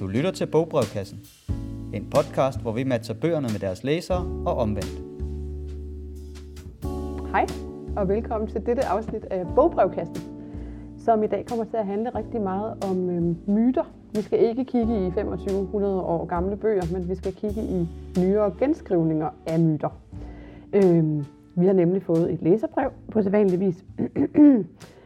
Du lytter til Bogbrevkassen. En podcast, hvor vi matcher bøgerne med deres læsere og omvendt. Hej, og velkommen til dette afsnit af Bogbrevkassen, som i dag kommer til at handle rigtig meget om øh, myter. Vi skal ikke kigge i 2500 år gamle bøger, men vi skal kigge i nyere genskrivninger af myter. Øh, vi har nemlig fået et læserbrev på sædvanlig vis.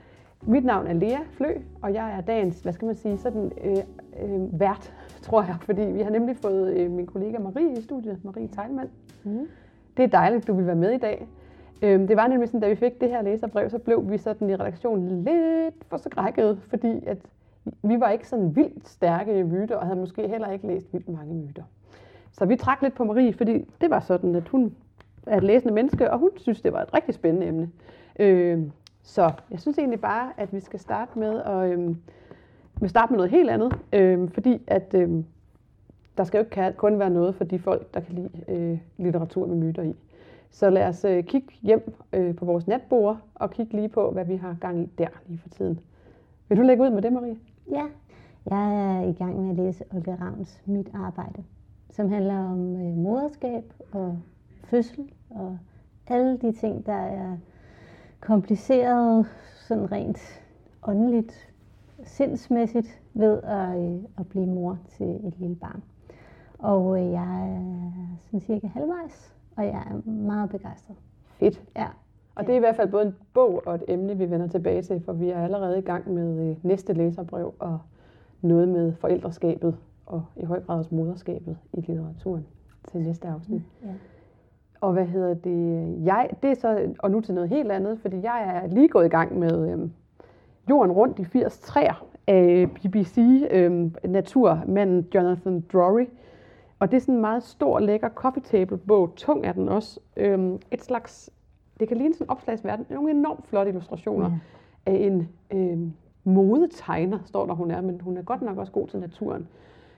Mit navn er Lea Flø, og jeg er dagens, hvad skal man sige, sådan øh, øh, vært, tror jeg, fordi vi har nemlig fået øh, min kollega Marie i studiet, Marie Teilmann. Mm. Det er dejligt, du vil være med i dag. Øh, det var nemlig sådan, da vi fik det her læserbrev, så blev vi sådan i redaktionen lidt for skrækket, fordi at vi var ikke sådan vildt stærke i myter, og havde måske heller ikke læst vildt mange myter. Så vi trak lidt på Marie, fordi det var sådan, at hun er et læsende menneske, og hun synes, det var et rigtig spændende emne. Øh, så jeg synes egentlig bare, at vi skal starte med at øh, med starte med noget helt andet, øh, fordi at øh, der skal jo ikke kun være noget for de folk, der kan lide øh, litteratur med myter i. Så lad os øh, kigge hjem øh, på vores natbord og kigge lige på, hvad vi har gang i der lige for tiden. Vil du lægge ud med det, Marie? Ja, jeg er i gang med at læse Olga Ravns Mit Arbejde, som handler om øh, moderskab og fødsel og alle de ting, der er kompliceret sådan rent åndeligt, sindsmæssigt ved at, øh, at blive mor til et lille barn. Og øh, jeg er sådan cirka halvvejs, og jeg er meget begejstret. Fedt. Ja. Og det er i hvert fald både en bog og et emne, vi vender tilbage til, for vi er allerede i gang med øh, næste læserbrev og noget med forældreskabet og i høj grad også moderskabet i litteraturen til næste afsnit. Ja. Og hvad hedder det? Jeg, det er så, og nu til noget helt andet, fordi jeg er lige gået i gang med øhm, Jorden rundt i 80 træer af BBC øhm, naturmanden Jonathan Drury. Og det er sådan en meget stor, lækker coffee table bog. Tung er den også. Øhm, et slags, det kan ligne sådan en opslagsverden. Nogle enormt flotte illustrationer mm. af en øhm, modetegner, står der hun er, men hun er godt nok også god til naturen.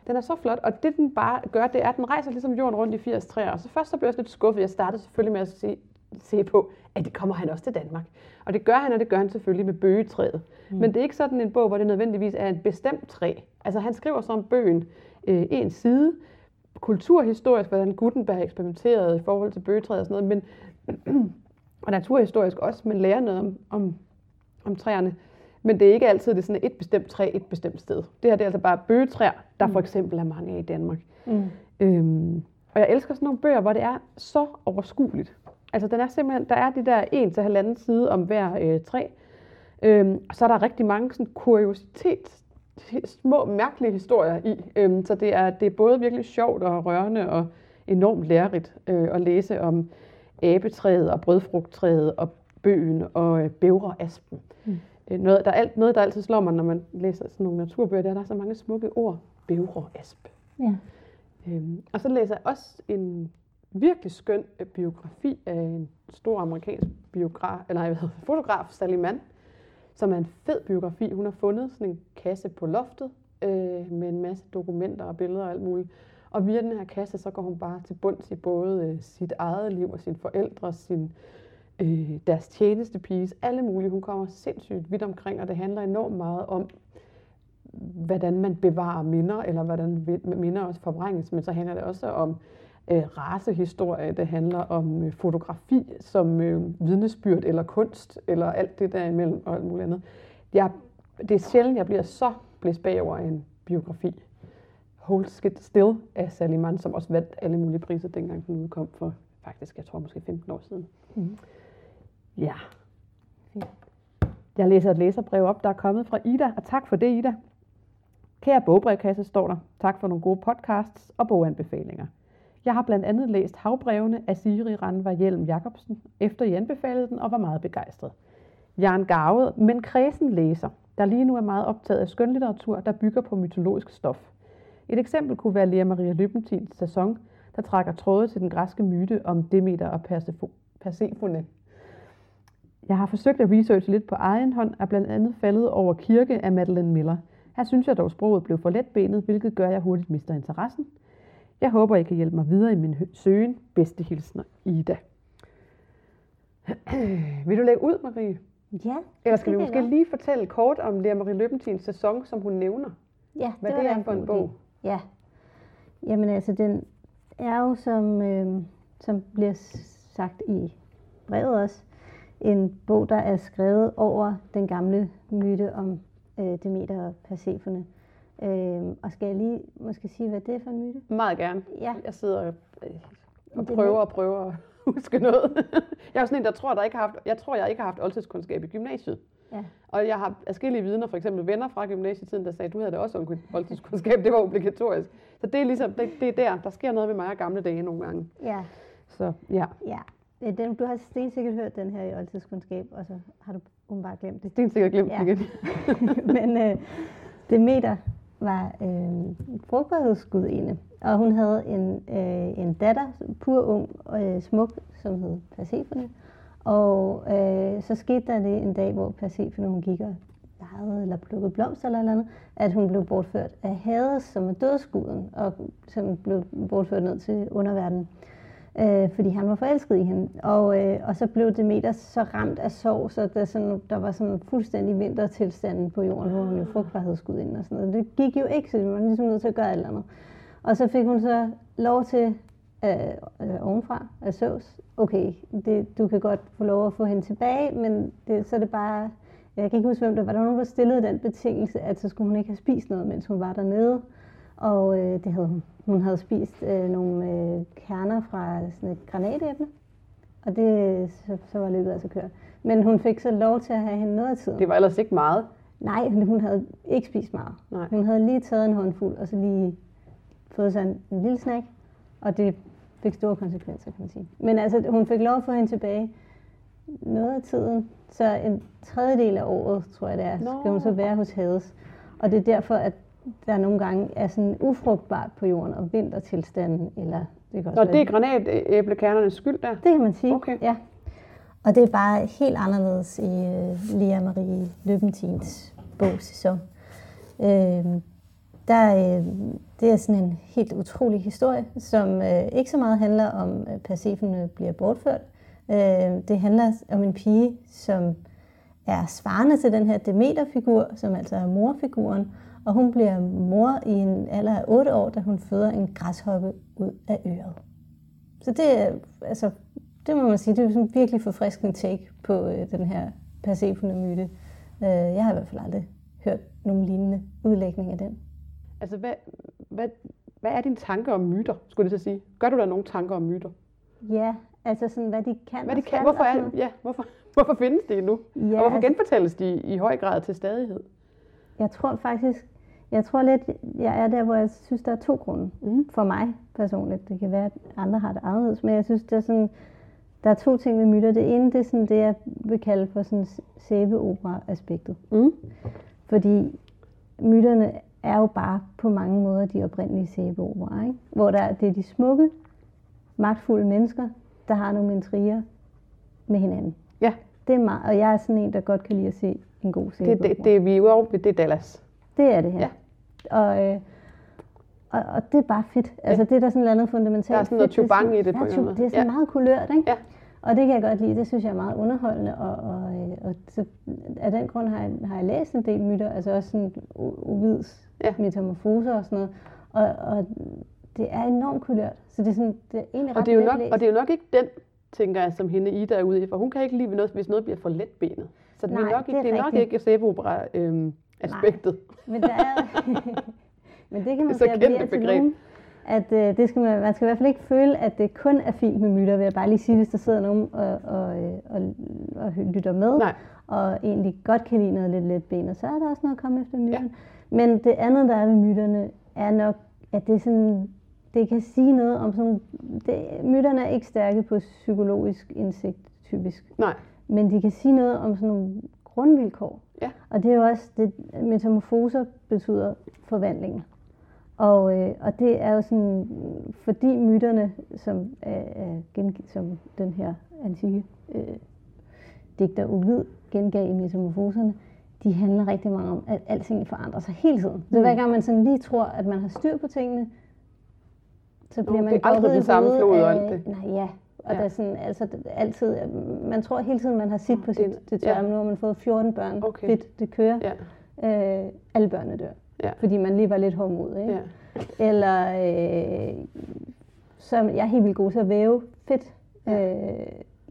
Den er så flot, og det den bare gør, det er, at den rejser ligesom jorden rundt i 80 træer. Og så først så blev jeg lidt skuffet. Jeg startede selvfølgelig med at se, se på, at det kommer han også til Danmark. Og det gør han, og det gør han selvfølgelig med bøgetræet. Mm. Men det er ikke sådan en bog, hvor det nødvendigvis er et bestemt træ. Altså han skriver så om bøgen øh, en side, kulturhistorisk, hvordan Gutenberg eksperimenterede i forhold til bøgetræet og sådan noget, men, og naturhistorisk også, men lærer noget om, om, om træerne. Men det er ikke altid det er sådan et bestemt træ et bestemt sted. Det her det er altså bare bøgetræer, der mm. for eksempel er mange af i Danmark. Mm. Øhm, og jeg elsker sådan nogle bøger, hvor det er så overskueligt. Altså den er simpelthen, der er de der en til halvanden side om hver øh, træ. Øhm, og så er der rigtig mange sådan kuriositet, små mærkelige historier i. Øhm, så det er, det er både virkelig sjovt og rørende og enormt lærerigt øh, at læse om abetræet og brødfrugttræet og bøgen og øh, bævreaspen. Øh, noget, der, alt, noget, der altid slår mig, når man læser sådan nogle naturbøger, det er, at der er så mange smukke ord. Bævre, asp. Ja. Øhm, og så læser jeg også en virkelig skøn øh, biografi af en stor amerikansk biograf, eller nej, hvad fotograf, Sally Mann, som er en fed biografi. Hun har fundet sådan en kasse på loftet øh, med en masse dokumenter og billeder og alt muligt. Og via den her kasse, så går hun bare til bunds i både øh, sit eget liv og sine forældre, sin øh, deres tjenestepiges, alle mulige. Hun kommer sindssygt vidt omkring, og det handler enormt meget om, hvordan man bevarer minder, eller hvordan minder også forvrænges, men så handler det også om øh, racehistorie, det handler om øh, fotografi som øh, vidnesbyrd eller kunst, eller alt det der imellem og alt muligt andet. Jeg, det er sjældent, jeg bliver så blæst bagover en biografi. Hold Still af Sally Mann, som også vandt alle mulige priser, dengang den udkom for faktisk, jeg tror måske 15 år siden. Mm. Ja. Jeg læser et læserbrev op, der er kommet fra Ida, og tak for det, Ida. Kære bogbrevkasse, står der. Tak for nogle gode podcasts og boganbefalinger. Jeg har blandt andet læst Havbrevene af Siri Randvar Hjelm Jacobsen, efter I anbefalede den og var meget begejstret. Jeg er en gavet, men kredsen læser, der lige nu er meget optaget af skønlitteratur, der bygger på mytologisk stof. Et eksempel kunne være Lea Maria Løbentins sæson, der trækker tråde til den græske myte om Demeter og Persefone. Jeg har forsøgt at researche lidt på egen hånd, og blandt andet faldet over Kirke af Madeleine Miller. Her synes jeg dog, sproget blev for letbenet, hvilket gør, at jeg hurtigt mister interessen. Jeg håber, I kan hjælpe mig videre i min søgen. Bedste hilsner, Ida. Vil du lægge ud, Marie? Ja. Eller skal vi måske lige fortælle kort om Lea Marie Løbentins sæson, som hun nævner? Ja, Hvad det, det er for en bog? Ja. Jamen altså, den er jo, som, øh, som bliver sagt i brevet også, en bog, der er skrevet over den gamle myte om øh, Demeter og Persefone. Øh, og skal jeg lige måske sige, hvad det er for en myte? Meget gerne. Ja. Jeg sidder øh, og Det er prøver og prøver at huske noget. jeg er sådan en, der tror, der ikke har haft, jeg tror, jeg ikke har haft oldtidskundskab i gymnasiet. Ja. Og jeg har forskellige vidner, for eksempel venner fra gymnasietiden, der sagde, du havde da også oldtidskundskab, det var obligatorisk. Så det er ligesom, det, det er der, der sker noget ved mig gamle dage nogle gange. Ja, Så ja, ja. Øh, Den, du har stensikkert hørt den her i oldtidskundskab, og så har du umiddelbart glemt det. det er sikkert glemt Ja. ja. igen. Men øh, Demeter var øh, frugtbarhedsgudinde, og hun havde en, øh, en datter, pur ung og øh, smuk, som hed Persefone. Og øh, så skete der det en dag, hvor Persefone hun gik og legede eller plukkede blomster eller eller andet, at hun blev bortført af Hades, som er dødsguden, og som blev bortført ned til underverdenen øh, øh, fordi han var forelsket i hende. Og, øh, og så blev Demeter så ramt af sorg, så der, sådan, der var sådan fuldstændig vintertilstand på jorden, hvor hun jo frugtbarhedsgudinde og sådan noget. Det gik jo ikke, så hun var ligesom nødt til at gøre et eller andet. Og så fik hun så lov til øh, øh, ovenfra af Zeus, okay, det, du kan godt få lov at få hende tilbage, men det, så er det bare, jeg kan ikke huske, hvem det var, der var nogen, der stillede den betingelse, at så skulle hun ikke have spist noget, mens hun var dernede. Og øh, det havde hun. Hun havde spist øh, nogle øh, kerner fra sådan et granatæble, og det, så, så var løbet altså kørt. Men hun fik så lov til at have hende noget af tiden. Det var ellers ikke meget. Nej, hun havde ikke spist meget. Nej. Hun havde lige taget en håndfuld, og så lige fået sig en, en lille snack, og det fik store konsekvenser, kan man sige. Men altså, hun fik lov at få hende tilbage noget af tiden, så en tredjedel af året, tror jeg det er, Nå. skal hun så være hos Hades. Og det er derfor, at der nogle gange er sådan ufrugtbart på jorden, og vintertilstanden, eller det kan også Nå, være- det er granatæblekernernes skyld der. det kan man sige, Okay. ja. Og det er bare helt anderledes i uh, Lea Marie Løbentins bog Sæson. Øh, der, øh, det er sådan en helt utrolig historie, som øh, ikke så meget handler om, at Persefone bliver bortført. Øh, det handler om en pige, som er svarende til den her Demeter-figur, som altså er morfiguren, og hun bliver mor i en alder af 8 år, da hun føder en græshoppe ud af øret. Så det er, altså, det må man sige, det er sådan en virkelig forfriskende take på øh, den her Persefone-myte. Øh, jeg har i hvert fald aldrig hørt nogen lignende udlægning af den. Altså, hvad, hvad, hvad er dine tanker om myter, skulle jeg så sige? Gør du der nogle tanker om myter? Ja, altså sådan, hvad de kan Hvad de kan, hvorfor, er, ja, hvorfor, hvorfor findes de endnu? Ja, og hvorfor altså- genfortælles de i høj grad til stadighed? Jeg tror faktisk, jeg tror lidt, jeg er der, hvor jeg synes, der er to grunde. Mhm. For mig personligt. Det kan være, at andre har det anderledes, men jeg synes, der er, sådan, der er to ting ved myter. Det ene, det er sådan det, jeg vil kalde for sådan sæbeopera-aspektet. Mm. Fordi myterne er jo bare på mange måder de oprindelige sæbeoperaer, ikke? Hvor der, det er de smukke, magtfulde mennesker, der har nogle intriger med hinanden. Ja, Det er meget, og jeg er sådan en, der godt kan lide at se en god det, sæbeopera. det, det, vi er jo over ved, det er Dallas. Det er det her. Ja. Og, øh, og, og det er bare fedt. Altså det er der sådan noget fundamentalt Der er sådan noget er chubang i det ja, på en chu- Det er sådan måde. meget kulørt, ikke? Ja. Og det kan jeg godt lide. Det synes jeg er meget underholdende. Og, og, øh, og så, af den grund har jeg, har jeg læst en del myter. Altså også sådan U- Ovids Ja. metamorfoser og sådan noget. Og, og det er enormt kulørt. Så det er, sådan, det er egentlig ret Og det, er jo nok, læst. og det er jo nok ikke den, tænker jeg, som hende Ida er ude i, for hun kan ikke lide, noget, hvis noget bliver for letbenet. Så Nej, det er nok, det ikke, er det er nok ikke sæbeopera øhm, aspektet. Men, der er, men det kan man Det er så begreb. nogen, at øh, det skal man, man skal i hvert fald ikke føle, at det kun er fint med myter, vil jeg bare lige sige, hvis der sidder nogen og, og, øh, og, og lytter med, Nej. og egentlig godt kan lide noget lidt letbenet, så er der også noget at komme efter myterne. Ja. Men det andet, der er ved myterne, er nok, at det er sådan, det kan sige noget om sådan, det, myterne er ikke stærke på psykologisk indsigt, typisk. Nej. Men de kan sige noget om sådan nogle grundvilkår. Ja. Og det er jo også, det, metamorfoser betyder forvandlinger. Og, øh, og det er jo sådan, fordi myterne, som, er, er gen, som den her antikke øh, digter Ovid gengav i metamorfoserne, de handler rigtig meget om, at alting forandrer sig hele tiden. Så Mm. hver gang man sådan lige tror, at man har styr på tingene, så bliver man det er aldrig den samme flod af- det. Nej, ja. Og Ja. der er sådan, altså det- altid, man tror hele tiden, man har sit på Det sit, det tørre. ja. Nu har man fået 14 børn. Okay. Fedt, det kører. Ja. Øh, alle børnene dør. Ja. Fordi man lige var lidt hård mod, ikke? Ja. Eller øh, som jeg er helt vildt god til at væve fedt. Ja. Øh,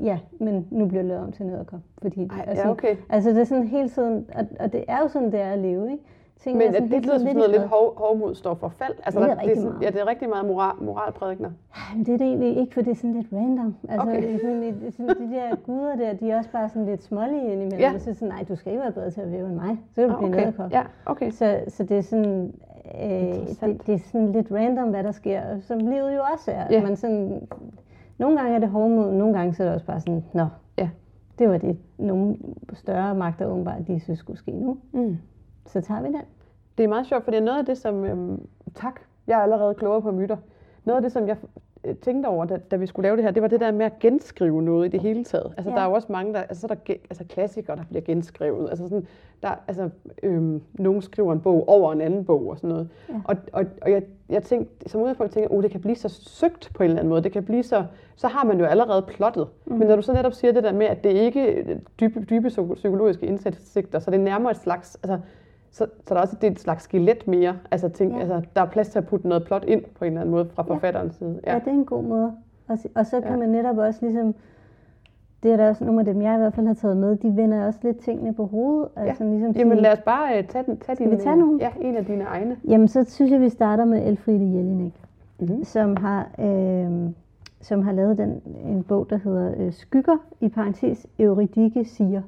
ja, men nu bliver det lavet om til en edderkop. Fordi, Ej, altså, ja, okay. altså det er sådan hele tiden, og, og det er jo sådan, det er at leve, ikke? Er Men sådan at det hele lyder som sådan noget lidt hov, hovmod står for fald. Altså, Det er der- rigtig sådan, meget. Ja, det er rigtig meget moral, moralprædikner. Jamen, det er det egentlig ikke, for det er sådan lidt random. Altså, Okay. det er sådan, lidt- sådan, de der guder der, de er også bare sådan lidt smålige indimellem. Ja. Ja. Så sådan, nej, du skal ikke være bedre til at væve end mig. Så kan du Ah, blive okay. okay. Ja, okay. Så, så det er sådan, øh, det, det er sådan lidt random, hvad der sker, som livet jo også er. Ja. Man sådan, nogle gange er det hårdmod, nogle gange så er det også bare sådan, nå, Ja. det var det. Nogle større magter åbenbart, de synes skulle ske nu. Mm. Så tager vi den. Det er meget sjovt, for det er noget af det, som... Øhm, tak, jeg er allerede klogere på myter. Noget af det, som jeg øh, tænkte over, da, da vi skulle lave det her, det var det der med at genskrive noget i det hele taget. Altså, Ja. der er jo også mange, der, altså, så er der altså, klassikere, der bliver genskrevet. Altså, sådan, der, altså, øhm, nogen skriver en bog over en anden bog og sådan noget. Ja. Og, og, og jeg, jeg tænkte, som udgangspunkt tænkte jeg, oh, det kan blive så søgt på en eller anden måde. Det kan blive så, så har man jo allerede plottet. Mm. Men når du så netop siger det der med, at det ikke er dybe, dybe psyko- psykologiske indsigter, så det er nærmere et slags, altså, så, så der er også det er et slags skelet mere. Altså, ting, Ja. altså, der er plads til at putte noget plot ind på en eller anden måde fra Ja. forfatterens side. Ja. ja, det er en god måde. Og, og så kan Ja. ja. man netop også ligesom, det er der også nogle af dem, jeg i hvert fald har taget med, de vender også lidt tingene på hovedet. Altså ligesom Jamen sige- lad os bare uh, tage, den, tage, Skal din, vi tage nogle? Ja, en af dine egne. Jamen, så synes jeg, vi starter med Elfriede Jelinek, Mhm. som har, øh, som har lavet den, en bog, der hedder øh, Skygger, i parentes, Euridike siger.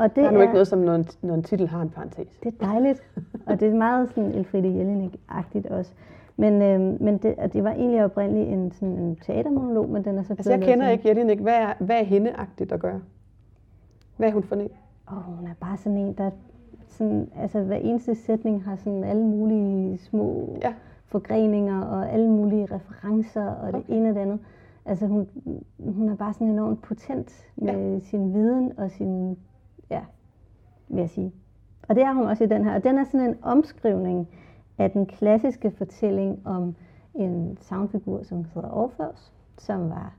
Og det Det er nu ikke noget, som når en, når en titel har en parentes. det er dejligt, og det er meget sådan Elfriede Jelinek-agtigt også. Men, øh, men det, det var egentlig oprindeligt en, sådan en teatermonolog, men den er så Altså, jeg kender lavet ikke Jelinek. Hvad er, hvad er hende-agtigt at gøre? Hvad er hun for en? Åh, hun er bare sådan en, der sådan, altså hver eneste sætning har sådan alle mulige små Ja. forgreninger og alle mulige referencer og det Okay. ene og det andet. Altså hun, hun er bare sådan enormt potent med ja. sin viden og sin, ja, vil jeg sige. Og det er hun også i den her. Og den er sådan en omskrivning af den klassiske fortælling om en soundfigur, som hedder Orpheus, som var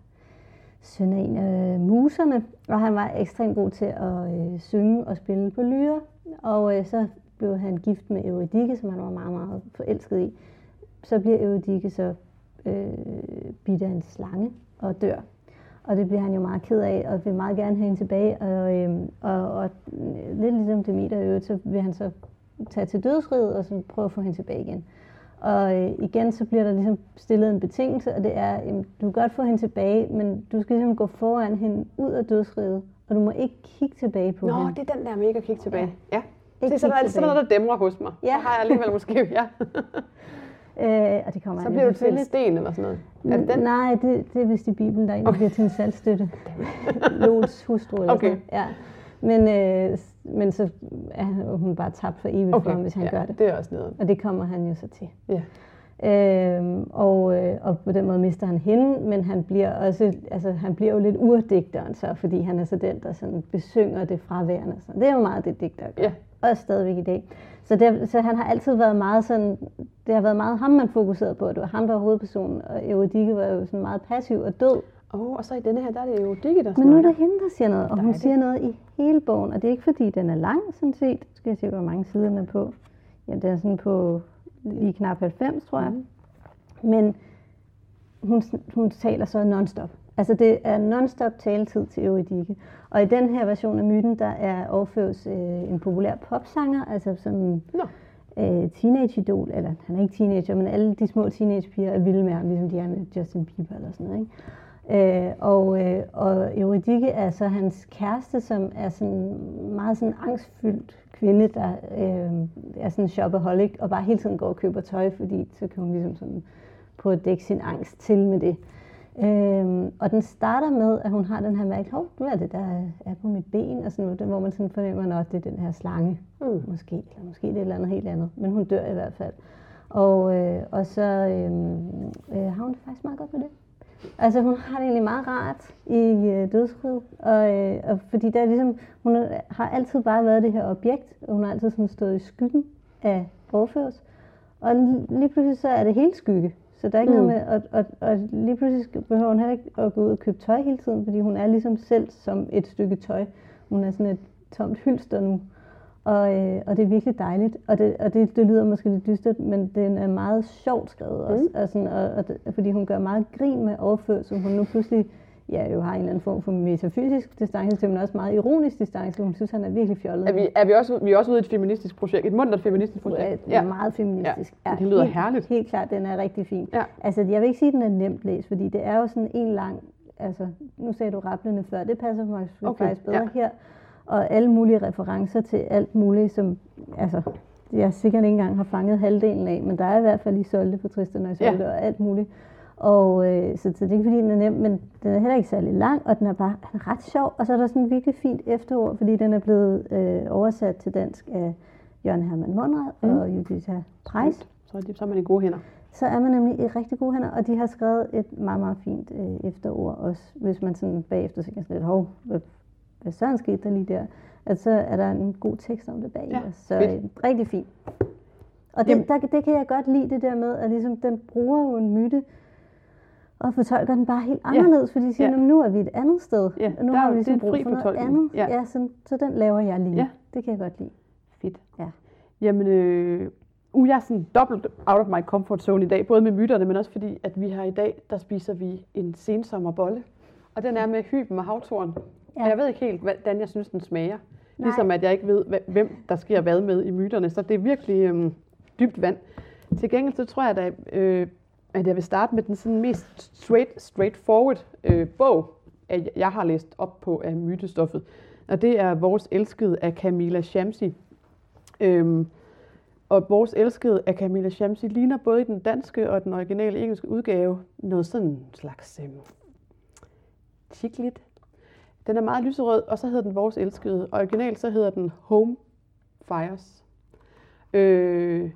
søn af en af øh, muserne, og han var ekstremt god til at øh, synge og spille på lyre. Og øh, så blev han gift med Eurydike, som han var meget, meget forelsket i. Så bliver Eurydike så øh, bidt af en slange og dør. Og det bliver han jo meget ked af, og vil meget gerne have hende tilbage. Og, øh, og, og lidt ligesom Demeter i øvrigt, så vil han så tage til dødsriget og så prøve at få hende tilbage igen. Og øh, igen, så bliver der ligesom stillet en betingelse, og det er, at du kan godt få hende tilbage, men du skal ligesom gå foran hende ud af dødsriget, og du må ikke kigge tilbage på Nå, hende. det er den der med ikke at kigge tilbage. Ja. ja. Ikke Se, så er der kigge sådan noget, der dæmrer hos mig. Ja. Så har jeg alligevel måske, ja. Øh, og det kommer Så bliver du til en sten eller sådan noget. Er det den? Nej, det, det er vist i Bibelen, der egentlig bliver til en salgstøtte. Lots hustru eller Okay. sådan. Ja. Men, øh, men så er hun bare tabt for evigt okay. for ham, hvis han ja, gør det. det er også noget. Og det kommer han jo så til. Ja. Øhm, og, øh, og på den måde mister han hende, men han bliver også, altså han bliver jo lidt urdigteren så, fordi han er så den, der sådan besynger det fraværende. Så det er jo meget det digter gør. Ja. Også stadigvæk i dag. Så, det, så han har altid været meget sådan, det har været meget ham, man fokuserede på. Det var ham, der var hovedpersonen, og Euridike var jo sådan meget passiv og død. Oh, og så i denne her, der er det jo Dikke, der Men nu er snakker. det hende, der siger noget, og hun siger noget i hele bogen, og det er ikke fordi, den er lang, sådan set. Skal jeg se, hvor mange sider den er på. Ja, den er sådan på lige knap 90, tror jeg. Mhm. Men hun, hun taler så non-stop. Altså det er non-stop taletid til Euridike. Og i den her version af myten, der er Orpheus øh, en populær popsanger, altså som Nå. øh, teenage-idol, eller han er ikke teenager, men alle de små teenagepiger er vilde med ham, ligesom de er med Justin Bieber eller sådan noget. Ikke? Øh, og, øh, og Euridike er så hans kæreste, som er sådan meget sådan angstfyldt kvinde, der øh, er sådan shopaholic, og bare hele tiden går og køber tøj, fordi så kan hun ligesom sådan prøve at dække sin angst til med det. Øhm, og den starter med, at hun har den her mærke, hov, hvad er det, der er på mit ben, og sådan noget, hvor man sådan fornemmer, at det er den her slange, Mm. måske, eller måske det er et eller andet helt andet, men hun dør i hvert fald. Og, øh, og så øh, øh, har hun det faktisk meget godt med det. Altså hun har det egentlig meget rart i øh, dødsriget, og, øh, og fordi der er ligesom, hun har altid bare været det her objekt, og hun har altid sådan stået i skyggen af Orpheus. Og li- lige pludselig så er det helt skygge. Så der er ikke Mm. noget med, og, og, og lige pludselig behøver hun heller ikke at gå ud og købe tøj hele tiden, fordi hun er ligesom selv som et stykke tøj. Hun er sådan et tomt hylster nu. Og, øh, og det er virkelig dejligt. Og, det, og det, det lyder måske lidt dystert, men den er meget sjovt skrevet også. Mm. Og sådan, og, og, det- fordi hun gør meget grin med overførsel. Hun nu pludselig ja, jo har en eller anden form for metafysisk distance til, men også meget ironisk distance. Hun synes, han er virkelig fjollet. Er vi, er vi, også, vi er også ude i et feministisk projekt, et muntert feministisk Ja, projekt. ja. meget feministisk. Ja, det lyder helt, herligt. Helt klart, den er rigtig fin. Ja. Altså, jeg vil ikke sige, at den er nemt læst, fordi det er jo sådan en lang... Altså, nu sagde du rablende før, det passer mig Okay, faktisk bedre ja. ja. her. Og alle mulige referencer til alt muligt, som altså, jeg sikkert ikke engang har fanget halvdelen af, men der er i hvert fald Isolde på Tristan og Isolde Ja. og alt muligt. Og øh, så, så det er ikke fordi, den er nem, men den er heller ikke særlig lang, og den er bare den er ret sjov. Og så er der sådan virkelig fint efterord, fordi den er blevet øh, oversat til dansk af Jørgen Hermann Monrad Mm. mm. og Juditha Preis. Så er, de, så er man i gode hænder. Så er man nemlig i rigtig gode hænder, og de har skrevet et meget, meget fint øh, efterord også, hvis man sådan bagefter tænker sådan lidt, hov, hvad, hvad søren skete der lige der? At så er der en god tekst om det bag. Ja, så fedt. øh, rigtig fint. Og Jamen- det, der, det kan jeg godt lide, det der med, at ligesom, den bruger jo en myte, og fortolker den bare helt Ja. anderledes, fordi de siger, Ja. ja. nu er vi et andet sted, Ja, og nu der er har vi ligesom brug for noget fortolkning. andet. Ja. Ja. så, så den laver jeg lige. Ja. Det kan jeg godt lide. Fedt. Ja. Jamen, øh, uh, jeg er sådan dobbelt out of my comfort zone i dag, både med myterne, men også fordi, at vi her i dag, der spiser vi en sensommerbolle. Og den er med hyben og havtorn. Ja. Ja. Og jeg ved ikke helt, hvordan jeg synes, den smager. Nej. Ligesom at jeg ikke ved, hvem der sker hvad med i myterne. Så det er virkelig øhm, dybt vand. Til gengæld så tror jeg, at, øh, at jeg vil starte med den sådan mest straight, straightforward øh, bog, at jeg har læst op på af mytestoffet. Og det er Vores Elskede af Camilla Shamsi. Øhm, og Vores Elskede af Camilla Shamsi ligner både i den danske og den originale engelske udgave noget sådan slags øh, chiklit. Den er meget lyserød, og så hedder den Vores Elskede. Originalt så hedder den Home Fires. Øh,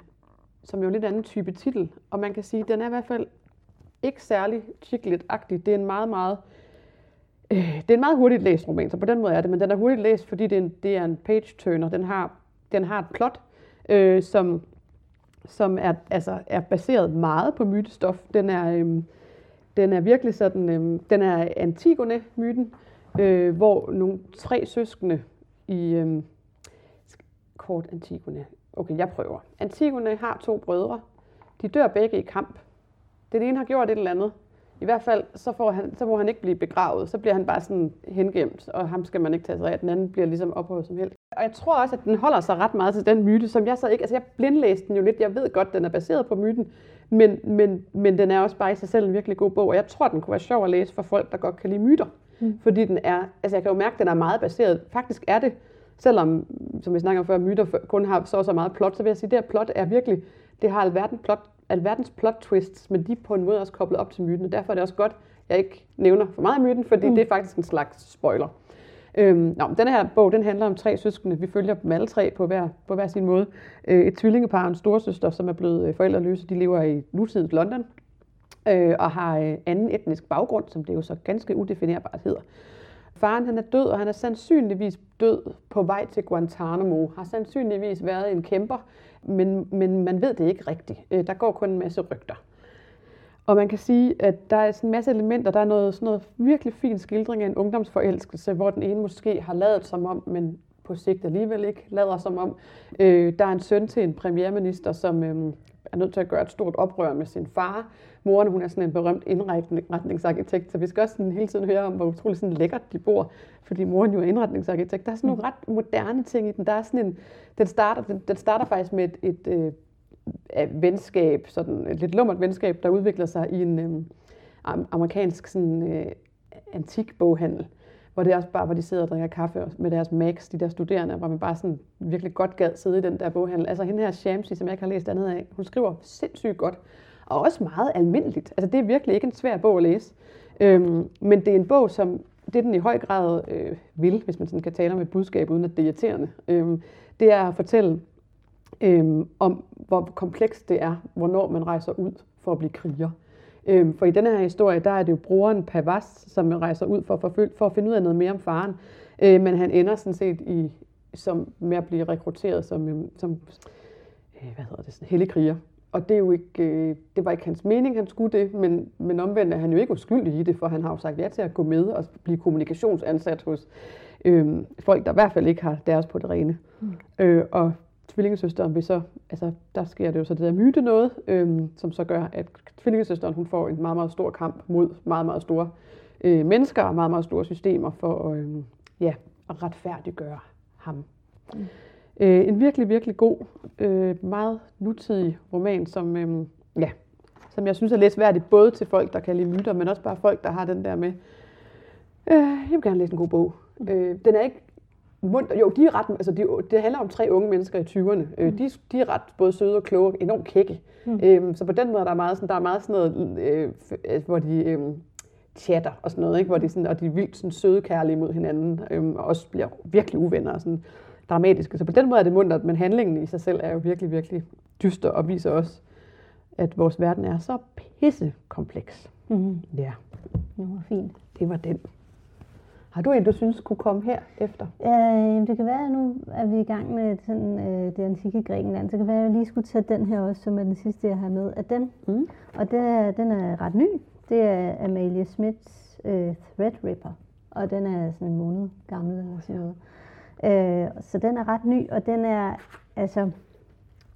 som jo er en lidt anden type titel. Og man kan sige, at den er i hvert fald ikke særlig chiclet-agtig. Det er en meget, meget Øh, det er en meget hurtigt læst roman, så på den måde er det, men den er hurtigt læst, fordi det er en, det er en page-turner. Den har, den har et plot, øh, som, som er, altså, er baseret meget på mytestof. Den er, øh, den er virkelig sådan, øh, den er Antigone-myten, øh, hvor nogle tre søskende i, øh, kort Antigone, okay, jeg prøver. Antigone har to brødre. De dør begge i kamp. Den ene har gjort et eller andet. I hvert fald, så, får han, så må han ikke blive begravet. Så bliver han bare sådan hengemt, og ham skal man ikke tage sig af. Den anden bliver ligesom ophøjet som helt. Og jeg tror også, at den holder sig ret meget til den myte, som jeg så ikke... Altså, jeg blindlæste den jo lidt. Jeg ved godt, den er baseret på myten, men, men, men den er også bare i sig selv en virkelig god bog. Og jeg tror, den kunne være sjov at læse for folk, der godt kan lide myter. Mm. Fordi den er... Altså, jeg kan jo mærke, at den er meget baseret. Faktisk er det, selvom, som vi snakker om før, myter kun har så og så meget plot, så vil jeg sige, at det her plot er virkelig... Det har alverden plot, alverdens plot twists, men de er på en måde også koblet op til myten. Og derfor er det også godt, at jeg ikke nævner for meget af myten, fordi mm. det er faktisk en slags spoiler. Øhm, nå, den her bog, den handler om tre søskende. Vi følger dem alle tre på hver, på hver sin måde. Øh, et tvillingepar og en storesøster, som er blevet øh, forældreløse. De lever i nutidens London øh, og har øh, anden etnisk baggrund, som det jo så ganske udefinerbart hedder. Faren han er død, og han er sandsynligvis død på vej til Guantanamo. Har sandsynligvis været en kæmper, men, men man ved det ikke rigtigt. Øh, der går kun en masse rygter. Og man kan sige, at der er sådan en masse elementer. Der er noget, sådan noget virkelig fin skildring af en ungdomsforelskelse, hvor den ene måske har lavet som om, men på sigt alligevel ikke lader som om. Øh, der er en søn til en premierminister, som øh, er nødt til at gøre et stort oprør med sin far. Moren, hun er sådan en berømt indretningsarkitekt, så vi skal også sådan hele tiden høre om, hvor utroligt sådan lækkert de bor, fordi moren jo er indretningsarkitekt. Der er sådan nogle ret moderne ting i den. Der er sådan en, den, starter, den, den starter faktisk med et, et øh, af venskab, sådan et lidt lummert venskab, der udvikler sig i en øh, am- amerikansk sådan, øh, antik boghandel, hvor det også bare, hvor de sidder og drikker kaffe med deres max, de der studerende, hvor man bare sådan virkelig godt gad sidde i den der boghandel. Altså hende her Shamsi, som jeg ikke har læst andet af, hun skriver sindssygt godt, og også meget almindeligt. Altså det er virkelig ikke en svær bog at læse. Øhm, men det er en bog, som det den i høj grad øh, vil, hvis man sådan kan tale om et budskab, uden at det er irriterende, øhm, det er at fortælle øhm, om, hvor komplekst det er, hvornår man rejser ud for at blive kriger. Øhm, for i denne her historie, der er det jo broren Pavas, som rejser ud for at, forfølge, for at finde ud af noget mere om faren. Øh, men han ender sådan set i, som, med at blive rekrutteret som, øhm, som øh, hvad hedder det, sådan, hellig kriger. Og det, er jo ikke, øh, det var ikke hans mening, han skulle det, men, men omvendt er han jo ikke uskyldig i det, for han har jo sagt ja til at gå med og blive kommunikationsansat hos Øh, folk, der i hvert fald ikke har deres på det rene. Mm. Øh, og tvillingesøsteren vil så, altså der sker det jo så det der myte noget, øh, som så gør, at tvillingesøsteren hun får en meget, meget stor kamp mod meget, meget store øh, mennesker og meget, meget store systemer for øh, ja, at retfærdiggøre ham. Mm. Øh, en virkelig, virkelig god, øh, meget nutidig roman, som, øh, ja, som jeg synes er læsværdigt, både til folk, der kan lide myter, men også bare folk, der har den der med, øh, jeg vil gerne læse en god bog. Mm. Øh, den er ikke munter, jo, de er ret, altså de, det handler om tre unge mennesker i 20'erne. Øh, mm. de, de er ret både søde og kloge og enormt kække. Mm. Øh, så på den måde der er meget sådan, der er meget sådan noget, øh, øh, hvor de øh, chatter og sådan noget, ikke? Hvor de sådan, og de er vildt sådan, søde kærlige mod hinanden, øh, og også bliver virkelig uvenner og sådan dramatiske. Så på den måde er det muntert, men handlingen i sig selv er jo virkelig, virkelig dyster og viser også, at vores verden er så pisse kompleks. Mm. Ja. Det var fint. Det var den. Har du en, du synes kunne komme her efter? Øh, det kan være, at nu er vi i gang med sådan, øh, det antikke Grækenland. Så kan være, at jeg lige skulle tage den her også, som er den sidste, jeg har med af dem. Mm. Og det er, den er ret ny. Det er Amalie Smiths øh, Threadripper. Og den er sådan en måned gammel eller sådan noget. Øh, så den er ret ny, og den er, altså,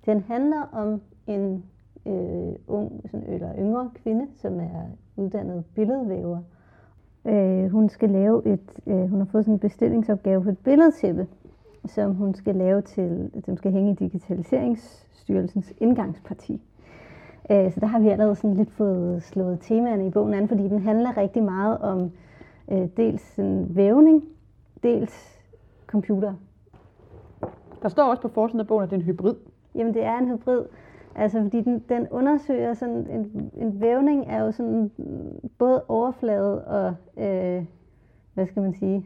den handler om en øh, ung, sådan, eller yngre kvinde, som er uddannet billedvæver. Øh, hun skal lave et, øh, hun har fået sådan en bestillingsopgave på et billedtæppe, som hun skal lave til, som skal hænge i Digitaliseringsstyrelsens indgangsparti. Øh, så der har vi allerede sådan lidt fået slået temaerne i bogen an, fordi den handler rigtig meget om øh, dels sådan vævning, dels computer. Der står også på forsiden af bogen, at det er en hybrid. Jamen det er en hybrid. Altså fordi den, den undersøger sådan, en, en vævning er jo sådan både overflade og, øh, hvad skal man sige,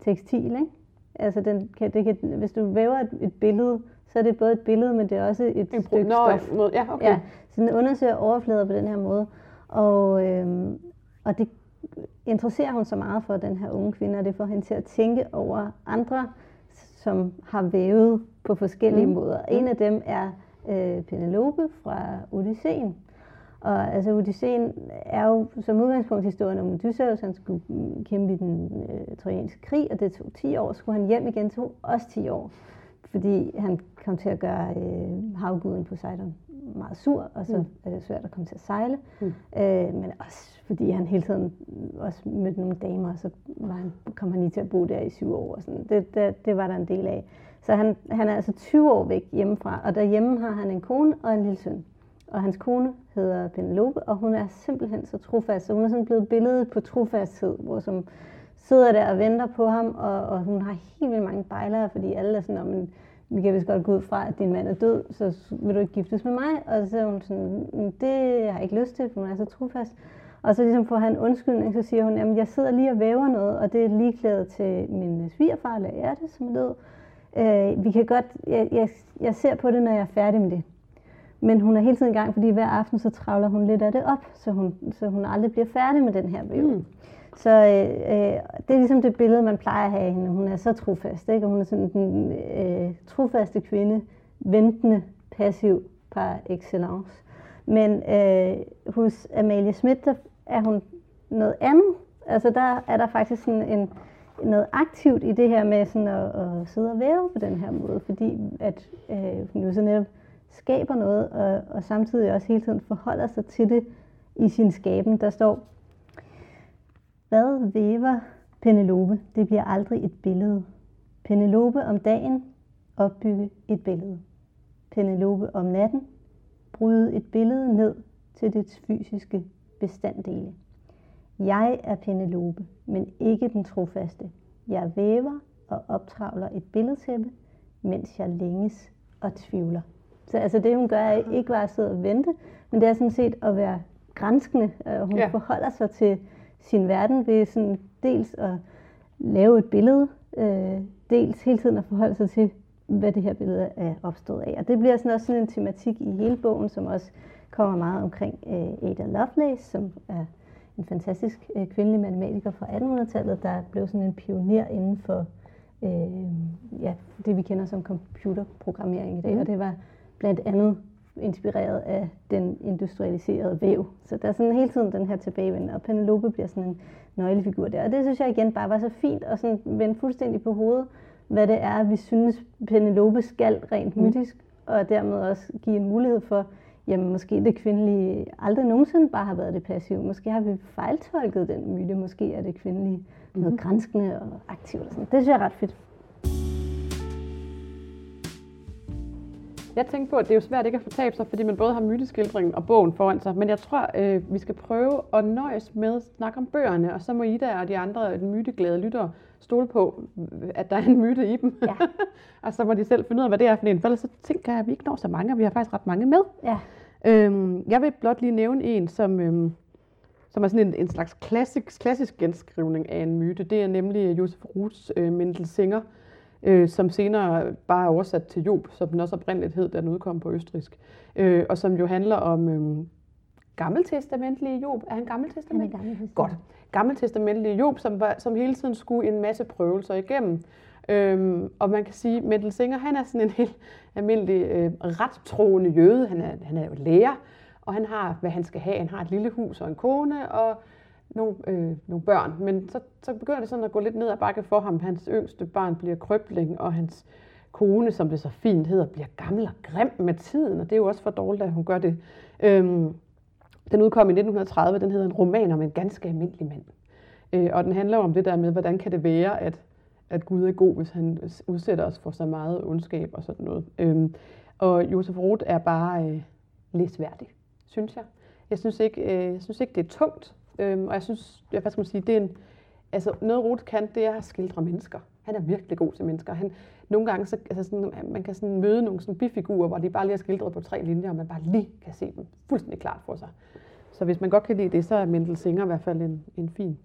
tekstil, ikke? Altså den kan, det kan, hvis du væver et, et billede, så er det både et billede, men det er også et en stykke Nå, stof. Ja, okay. ja, så den undersøger overflader på den her måde. Og, øh, og det interesserer hun så meget for, den her unge kvinde, og det får hende til at tænke over andre, som har vævet på forskellige mm. måder. En mm. af dem er øh, Penelope fra Odysseen. Og altså Odysseen er jo som udgangspunkt historien om Odysseus, han skulle kæmpe i den øh, trojanske krig, og det tog 10 år, skulle han hjem igen, tog også 10 år, fordi han kom til at gøre øh, havguden Poseidon meget sur, og så mm. er det svært at komme til at sejle. Mm. Øh, men også fordi han hele tiden også mødte nogle damer, og så var han, kom han lige til at bo der i syv år. Og sådan. Det, det, det var der en del af. Så han, han er altså 20 år væk hjemmefra, og derhjemme har han en kone og en lille søn. Og hans kone hedder Penelope, og hun er simpelthen så trofast. Så hun er sådan blevet billedet på trofasthed, hvor som sidder der og venter på ham, og, og hun har helt vildt mange bejlere, fordi alle er sådan, om vi kan vist godt gå ud fra, at din mand er død, så vil du ikke giftes med mig? Og så er hun sådan, mm, det har jeg ikke lyst til, for hun er så trofast. Og så ligesom får han undskyldning, så siger hun, at jeg sidder lige og væver noget, og det er ligeklædet til min øh, svigerfar, eller er det, som er død. Øh, vi kan godt, jeg, jeg, jeg ser på det, når jeg er færdig med det. Men hun er hele tiden i gang, fordi hver aften så travler hun lidt af det op, så hun, så hun aldrig bliver færdig med den her væv. Mm. Så øh, øh, det er ligesom det billede, man plejer at have hende. Hun er så trofast, ikke? Og hun er sådan den øh, trofaste kvinde, ventende, passiv par excellence. Men øh, hos Amalie Schmidt, der er hun noget andet. Altså der er der faktisk sådan en, noget aktivt i det her med sådan at, at sidde og væve på den her måde, fordi at øh, hun jo så netop skaber noget, og, og samtidig også hele tiden forholder sig til det i sin skaben. Der står, hvad væver Penelope? Det bliver aldrig et billede. Penelope om dagen opbygge et billede. Penelope om natten bryde et billede ned til dets fysiske bestanddele. Jeg er Penelope, men ikke den trofaste. Jeg væver og optravler et billedtæppe, mens jeg længes og tvivler. Så altså det, hun gør, er ikke bare at sidde og vente, men det er sådan set at være grænskende. Hun ja. forholder sig til sin verden ved sådan dels at lave et billede, øh, dels hele tiden at forholde sig til, hvad det her billede er opstået af. Og det bliver sådan også sådan en tematik i hele bogen, som også kommer meget omkring øh, Ada Lovelace, som er en fantastisk øh, kvindelig matematiker fra 1800-tallet, der blev sådan en pioner inden for øh, ja, det, vi kender som computerprogrammering i dag. Mm. Og det var blandt andet inspireret af den industrialiserede væv. Så der er sådan hele tiden den her tilbagevendende, og Penelope bliver sådan en nøglefigur der. Og det synes jeg igen bare var så fint at sådan vende fuldstændig på hovedet, hvad det er, vi synes Penelope skal rent mm. mytisk, og dermed også give en mulighed for, jamen måske det kvindelige aldrig nogensinde bare har været det passive. Måske har vi fejltolket den myte. Måske er det kvindelige noget mm. grænskende og aktivt. Og sådan. Det synes jeg er ret fedt. Jeg tænkte på, at det er jo svært ikke at fortabe sig, fordi man både har myteskildringen og bogen foran sig. Men jeg tror, øh, vi skal prøve at nøjes med at snakke om bøgerne, og så må Ida og de andre myteglade lyttere stole på, at der er en myte i dem. Ja. og så må de selv finde ud af, hvad det er for en. For ellers så tænker jeg, at vi ikke når så mange, og vi har faktisk ret mange med. Ja. Øhm, jeg vil blot lige nævne en, som, øhm, som er sådan en, en slags klassisk, klassisk genskrivning af en myte. Det er nemlig Josef Ruths øh, Mendelssohn øh, som senere bare er oversat til Job, som den også oprindeligt hed, da den udkom på østrisk. Øh, og som jo handler om øh, gammeltestamentlige Job. Er han gammeltestamentlig? Han er gammeltestamentlig. Godt. Gammeltestamentlige Job, som, var, som hele tiden skulle en masse prøvelser igennem. Øhm, og man kan sige, at Mendel Singer, han er sådan en helt almindelig øh, rettroende jøde. Han er, han er jo lærer, og han har, hvad han skal have. Han har et lille hus og en kone, og nogle, øh, nogle børn, men så, så begynder det sådan at gå lidt ned ad bakke for ham. Hans yngste barn bliver krøbling, og hans kone, som det så fint hedder, bliver gammel og grim med tiden, og det er jo også for dårligt, at hun gør det. Øhm, den udkom i 1930, den hedder en roman om en ganske almindelig mand. Øh, og den handler om det der med, hvordan kan det være, at, at Gud er god, hvis han udsætter os for så meget ondskab og sådan noget. Øhm, og Josef Roth er bare øh, læsværdig, synes jeg. Jeg synes ikke, øh, jeg synes ikke det er tungt. Øhm, og jeg synes, jeg, hvad skal man sige, det er en, altså noget Ruth kan, det er at skildre mennesker. Han er virkelig god til mennesker. Han, nogle gange, så, altså sådan, man kan sådan møde nogle sådan bifigurer, hvor de bare lige er skildret på tre linjer, og man bare lige kan se dem fuldstændig klart for sig. Så hvis man godt kan lide det, så er Mendel Singer i hvert fald en, en fin